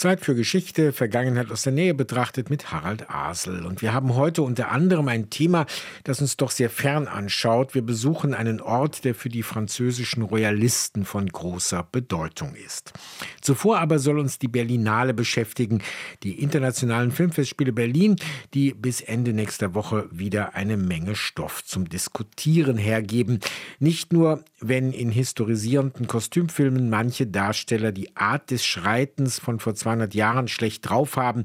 Zeit für Geschichte, Vergangenheit aus der Nähe betrachtet mit Harald Asel. Und wir haben heute unter anderem ein Thema, das uns doch sehr fern anschaut. Wir besuchen einen Ort, der für die französischen Royalisten von großer Bedeutung ist. Zuvor aber soll uns die Berlinale beschäftigen, die internationalen Filmfestspiele Berlin, die bis Ende nächster Woche wieder eine Menge Stoff zum Diskutieren hergeben. Nicht nur, wenn in historisierenden Kostümfilmen manche Darsteller die Art des Schreitens von vor 200 Jahren schlecht drauf haben,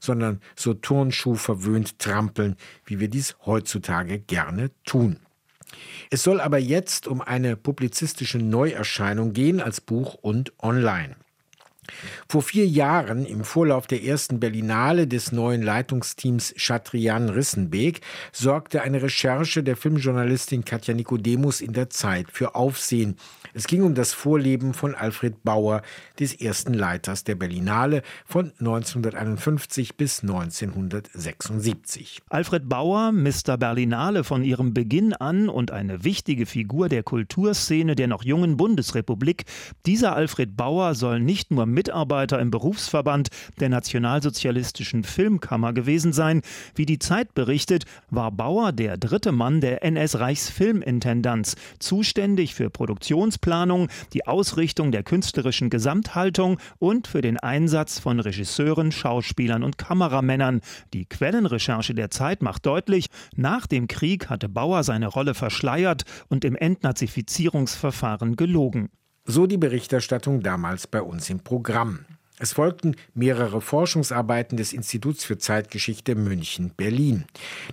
sondern so Turnschuh verwöhnt trampeln, wie wir dies heutzutage gerne tun. Es soll aber jetzt um eine publizistische Neuerscheinung gehen als Buch und online. Vor vier Jahren, im Vorlauf der ersten Berlinale des neuen Leitungsteams Chatrian Rissenbeek, sorgte eine Recherche der Filmjournalistin Katja Nikodemus in der Zeit für Aufsehen. Es ging um das Vorleben von Alfred Bauer, des ersten Leiters der Berlinale von 1951 bis 1976. Alfred Bauer, Mr. Berlinale von ihrem Beginn an und eine wichtige Figur der Kulturszene der noch jungen Bundesrepublik, dieser Alfred Bauer soll nicht nur Mitarbeiter im Berufsverband der Nationalsozialistischen Filmkammer gewesen sein. Wie die Zeit berichtet, war Bauer der dritte Mann der NS-Reichsfilmintendanz, zuständig für Produktionsplanung die Ausrichtung der künstlerischen Gesamthaltung und für den Einsatz von Regisseuren, Schauspielern und Kameramännern. Die Quellenrecherche der Zeit macht deutlich, nach dem Krieg hatte Bauer seine Rolle verschleiert und im Entnazifizierungsverfahren gelogen. So die Berichterstattung damals bei uns im Programm. Es folgten mehrere Forschungsarbeiten des Instituts für Zeitgeschichte München-Berlin.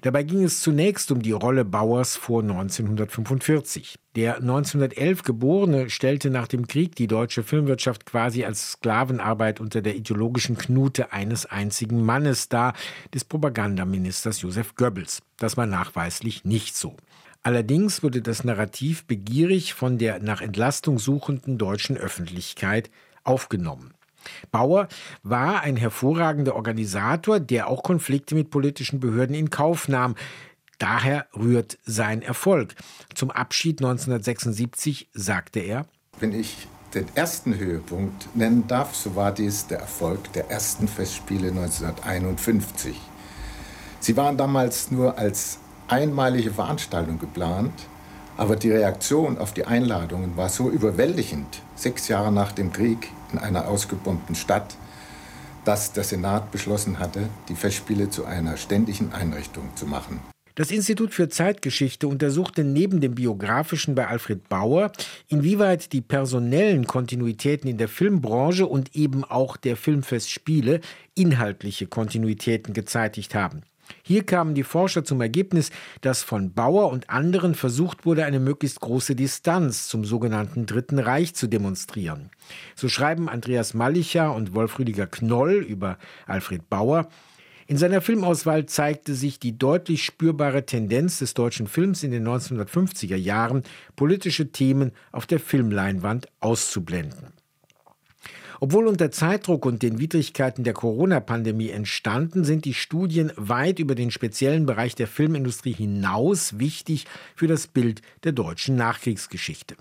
Dabei ging es zunächst um die Rolle Bauers vor 1945. Der 1911 Geborene stellte nach dem Krieg die deutsche Filmwirtschaft quasi als Sklavenarbeit unter der ideologischen Knute eines einzigen Mannes dar, des Propagandaministers Josef Goebbels. Das war nachweislich nicht so. Allerdings wurde das Narrativ begierig von der nach Entlastung suchenden deutschen Öffentlichkeit aufgenommen. Bauer war ein hervorragender Organisator, der auch Konflikte mit politischen Behörden in Kauf nahm. Daher rührt sein Erfolg. Zum Abschied 1976 sagte er, Wenn ich den ersten Höhepunkt nennen darf, so war dies der Erfolg der ersten Festspiele 1951. Sie waren damals nur als einmalige Veranstaltung geplant, aber die Reaktion auf die Einladungen war so überwältigend, sechs Jahre nach dem Krieg in einer ausgebombten Stadt, dass der Senat beschlossen hatte, die Festspiele zu einer ständigen Einrichtung zu machen. Das Institut für Zeitgeschichte untersuchte neben dem biografischen bei Alfred Bauer, inwieweit die personellen Kontinuitäten in der Filmbranche und eben auch der Filmfestspiele inhaltliche Kontinuitäten gezeitigt haben. Hier kamen die Forscher zum Ergebnis, dass von Bauer und anderen versucht wurde, eine möglichst große Distanz zum sogenannten Dritten Reich zu demonstrieren. So schreiben Andreas Mallicher und Wolf Rüdiger Knoll über Alfred Bauer, in seiner Filmauswahl zeigte sich die deutlich spürbare Tendenz des deutschen Films in den 1950er Jahren, politische Themen auf der Filmleinwand auszublenden. Obwohl unter Zeitdruck und den Widrigkeiten der Corona-Pandemie entstanden, sind die Studien weit über den speziellen Bereich der Filmindustrie hinaus wichtig für das Bild der deutschen Nachkriegsgeschichte.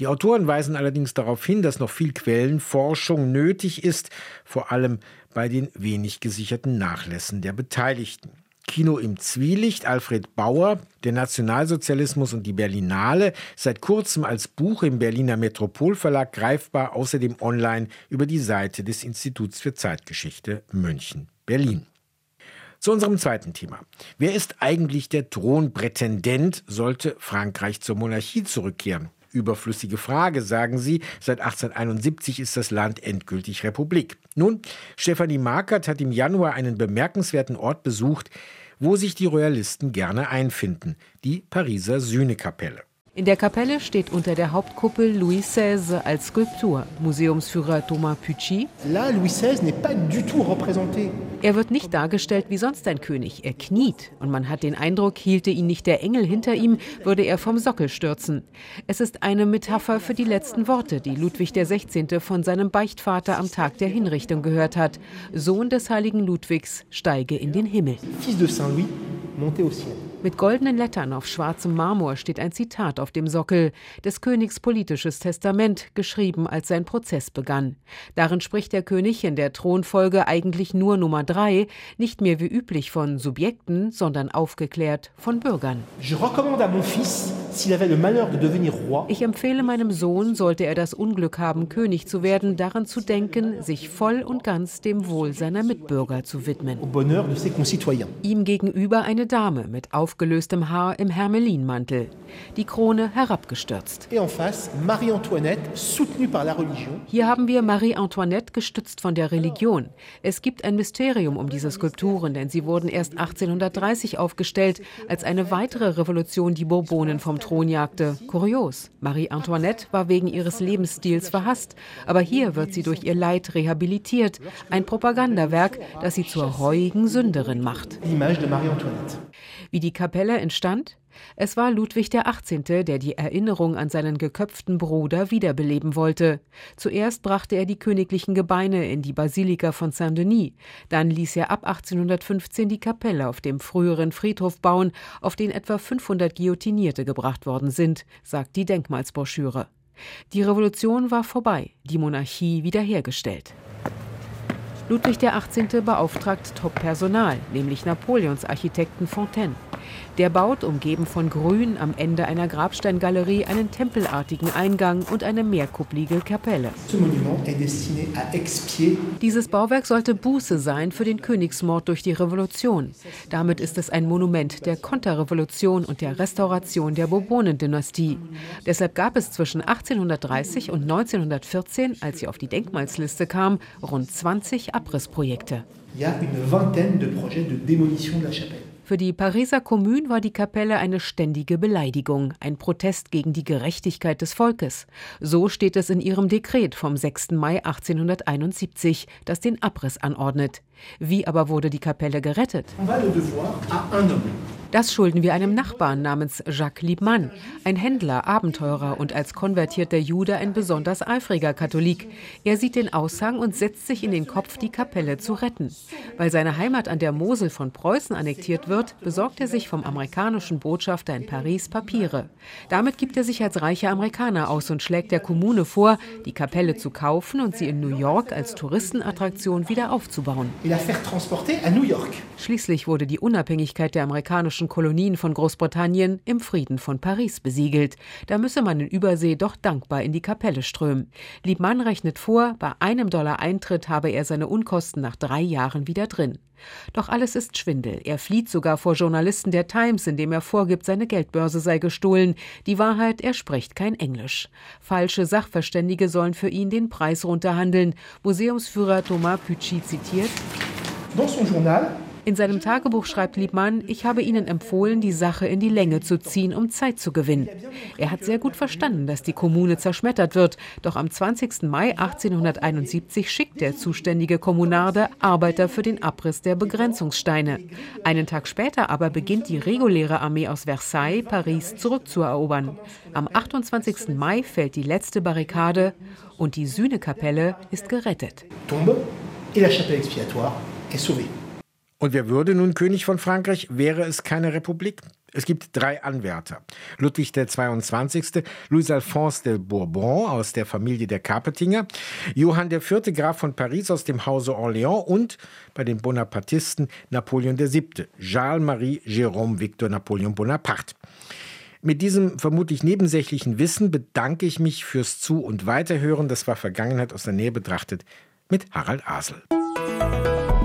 Die Autoren weisen allerdings darauf hin, dass noch viel Quellenforschung nötig ist, vor allem bei den wenig gesicherten Nachlässen der Beteiligten. Kino im Zwielicht, Alfred Bauer, der Nationalsozialismus und die Berlinale, seit kurzem als Buch im Berliner Metropolverlag greifbar, außerdem online über die Seite des Instituts für Zeitgeschichte München, Berlin. Zu unserem zweiten Thema. Wer ist eigentlich der Thronprätendent, sollte Frankreich zur Monarchie zurückkehren? Überflüssige Frage, sagen Sie. Seit 1871 ist das Land endgültig Republik. Nun, Stefanie Markert hat im Januar einen bemerkenswerten Ort besucht, wo sich die Royalisten gerne einfinden, die Pariser Sühnekapelle. In der Kapelle steht unter der Hauptkuppel Louis XVI als Skulptur. Museumsführer Thomas Pucci. Er wird nicht dargestellt wie sonst ein König. Er kniet und man hat den Eindruck, hielte ihn nicht der Engel hinter ihm, würde er vom Sockel stürzen. Es ist eine Metapher für die letzten Worte, die Ludwig XVI. von seinem Beichtvater am Tag der Hinrichtung gehört hat. Sohn des heiligen Ludwigs, steige in den Himmel. Fils de Saint Louis, montez au ciel. Mit goldenen Lettern auf schwarzem Marmor steht ein Zitat auf dem Sockel, des Königs politisches Testament, geschrieben, als sein Prozess begann. Darin spricht der König in der Thronfolge eigentlich nur Nummer drei, nicht mehr wie üblich von Subjekten, sondern aufgeklärt von Bürgern. Ich empfehle meinem Sohn, sollte er das Unglück haben, König zu werden, daran zu denken, sich voll und ganz dem Wohl seiner Mitbürger zu widmen. Ihm gegenüber eine Dame mit auf aufgelöstem Haar im Hermelinmantel, die Krone herabgestürzt. Hier haben wir Marie Antoinette gestützt von der Religion. Es gibt ein Mysterium um diese Skulpturen, denn sie wurden erst 1830 aufgestellt, als eine weitere Revolution die Bourbonen vom Thron jagte. Kurios. Marie Antoinette war wegen ihres Lebensstils verhasst, aber hier wird sie durch ihr Leid rehabilitiert. Ein Propagandawerk, das sie zur reuigen Sünderin macht. Wie die Kapelle entstand? Es war Ludwig XVIII., der die Erinnerung an seinen geköpften Bruder wiederbeleben wollte. Zuerst brachte er die königlichen Gebeine in die Basilika von Saint-Denis, dann ließ er ab 1815 die Kapelle auf dem früheren Friedhof bauen, auf den etwa 500 Guillotinierte gebracht worden sind, sagt die Denkmalsbroschüre. Die Revolution war vorbei, die Monarchie wiederhergestellt. Ludwig XVIII. beauftragt Top-Personal, nämlich Napoleons Architekten Fontaine. Der baut, umgeben von Grün, am Ende einer Grabsteingalerie einen tempelartigen Eingang und eine mehrkupplige Kapelle. Dieses Bauwerk sollte Buße sein für den Königsmord durch die Revolution. Damit ist es ein Monument der Konterrevolution und der Restauration der Bourbonendynastie. Deshalb gab es zwischen 1830 und 1914, als sie auf die Denkmalsliste kam, rund 20 Abrissprojekte. Il y a une vingtaine de projets de démolition de la chapelle. Für die Pariser Kommune war die Kapelle eine ständige Beleidigung, ein Protest gegen die Gerechtigkeit des Volkes. So steht es in ihrem Dekret vom 6. Mai 1871, das den Abriss anordnet. Wie aber wurde die Kapelle gerettet? Das schulden wir einem Nachbarn namens Jacques Liebmann, ein Händler, Abenteurer und als konvertierter Jude ein besonders eifriger Katholik. Er sieht den Aushang und setzt sich in den Kopf, die Kapelle zu retten. Weil seine Heimat an der Mosel von Preußen annektiert wird, besorgt er sich vom amerikanischen Botschafter in Paris Papiere. Damit gibt er sich als reicher Amerikaner aus und schlägt der Kommune vor, die Kapelle zu kaufen und sie in New York als Touristenattraktion wieder aufzubauen. Schließlich wurde die Unabhängigkeit der amerikanischen britischen Kolonien von Großbritannien im Frieden von Paris besiegelt. Da müsse man in Übersee doch dankbar in die Kapelle strömen. Liebmann rechnet vor, bei einem Dollar Eintritt habe er seine Unkosten nach drei Jahren wieder drin. Doch alles ist Schwindel. Er flieht sogar vor Journalisten der Times, indem er vorgibt, seine Geldbörse sei gestohlen. Die Wahrheit, er spricht kein Englisch. Falsche Sachverständige sollen für ihn den Preis runterhandeln. Museumsführer Thomas Pucci zitiert. Dans son journal, in seinem Tagebuch schreibt Liebmann, ich habe Ihnen empfohlen, die Sache in die Länge zu ziehen, um Zeit zu gewinnen. Er hat sehr gut verstanden, dass die Kommune zerschmettert wird, doch am 20. Mai 1871 schickt der zuständige Kommunarde Arbeiter für den Abriss der Begrenzungssteine. Einen Tag später aber beginnt die reguläre Armee aus Versailles, Paris zurückzuerobern. Am 28. Mai fällt die letzte Barrikade und die Sühnekapelle ist gerettet. Tombe et la chapelle expiatoire est sauvée. Und wer würde nun König von Frankreich, wäre es keine Republik? Es gibt drei Anwärter. Ludwig XXII., Louis Alphonse de Bourbon aus der Familie der Carpetinger, Johann IV., Graf von Paris aus dem Hause Orléans und bei den Bonapartisten Napoleon VII., Charles-Marie Jérôme Victor Napoleon Bonaparte. Mit diesem vermutlich nebensächlichen Wissen bedanke ich mich fürs Zu- und Weiterhören. Das war Vergangenheit aus der Nähe betrachtet mit Harald Asel.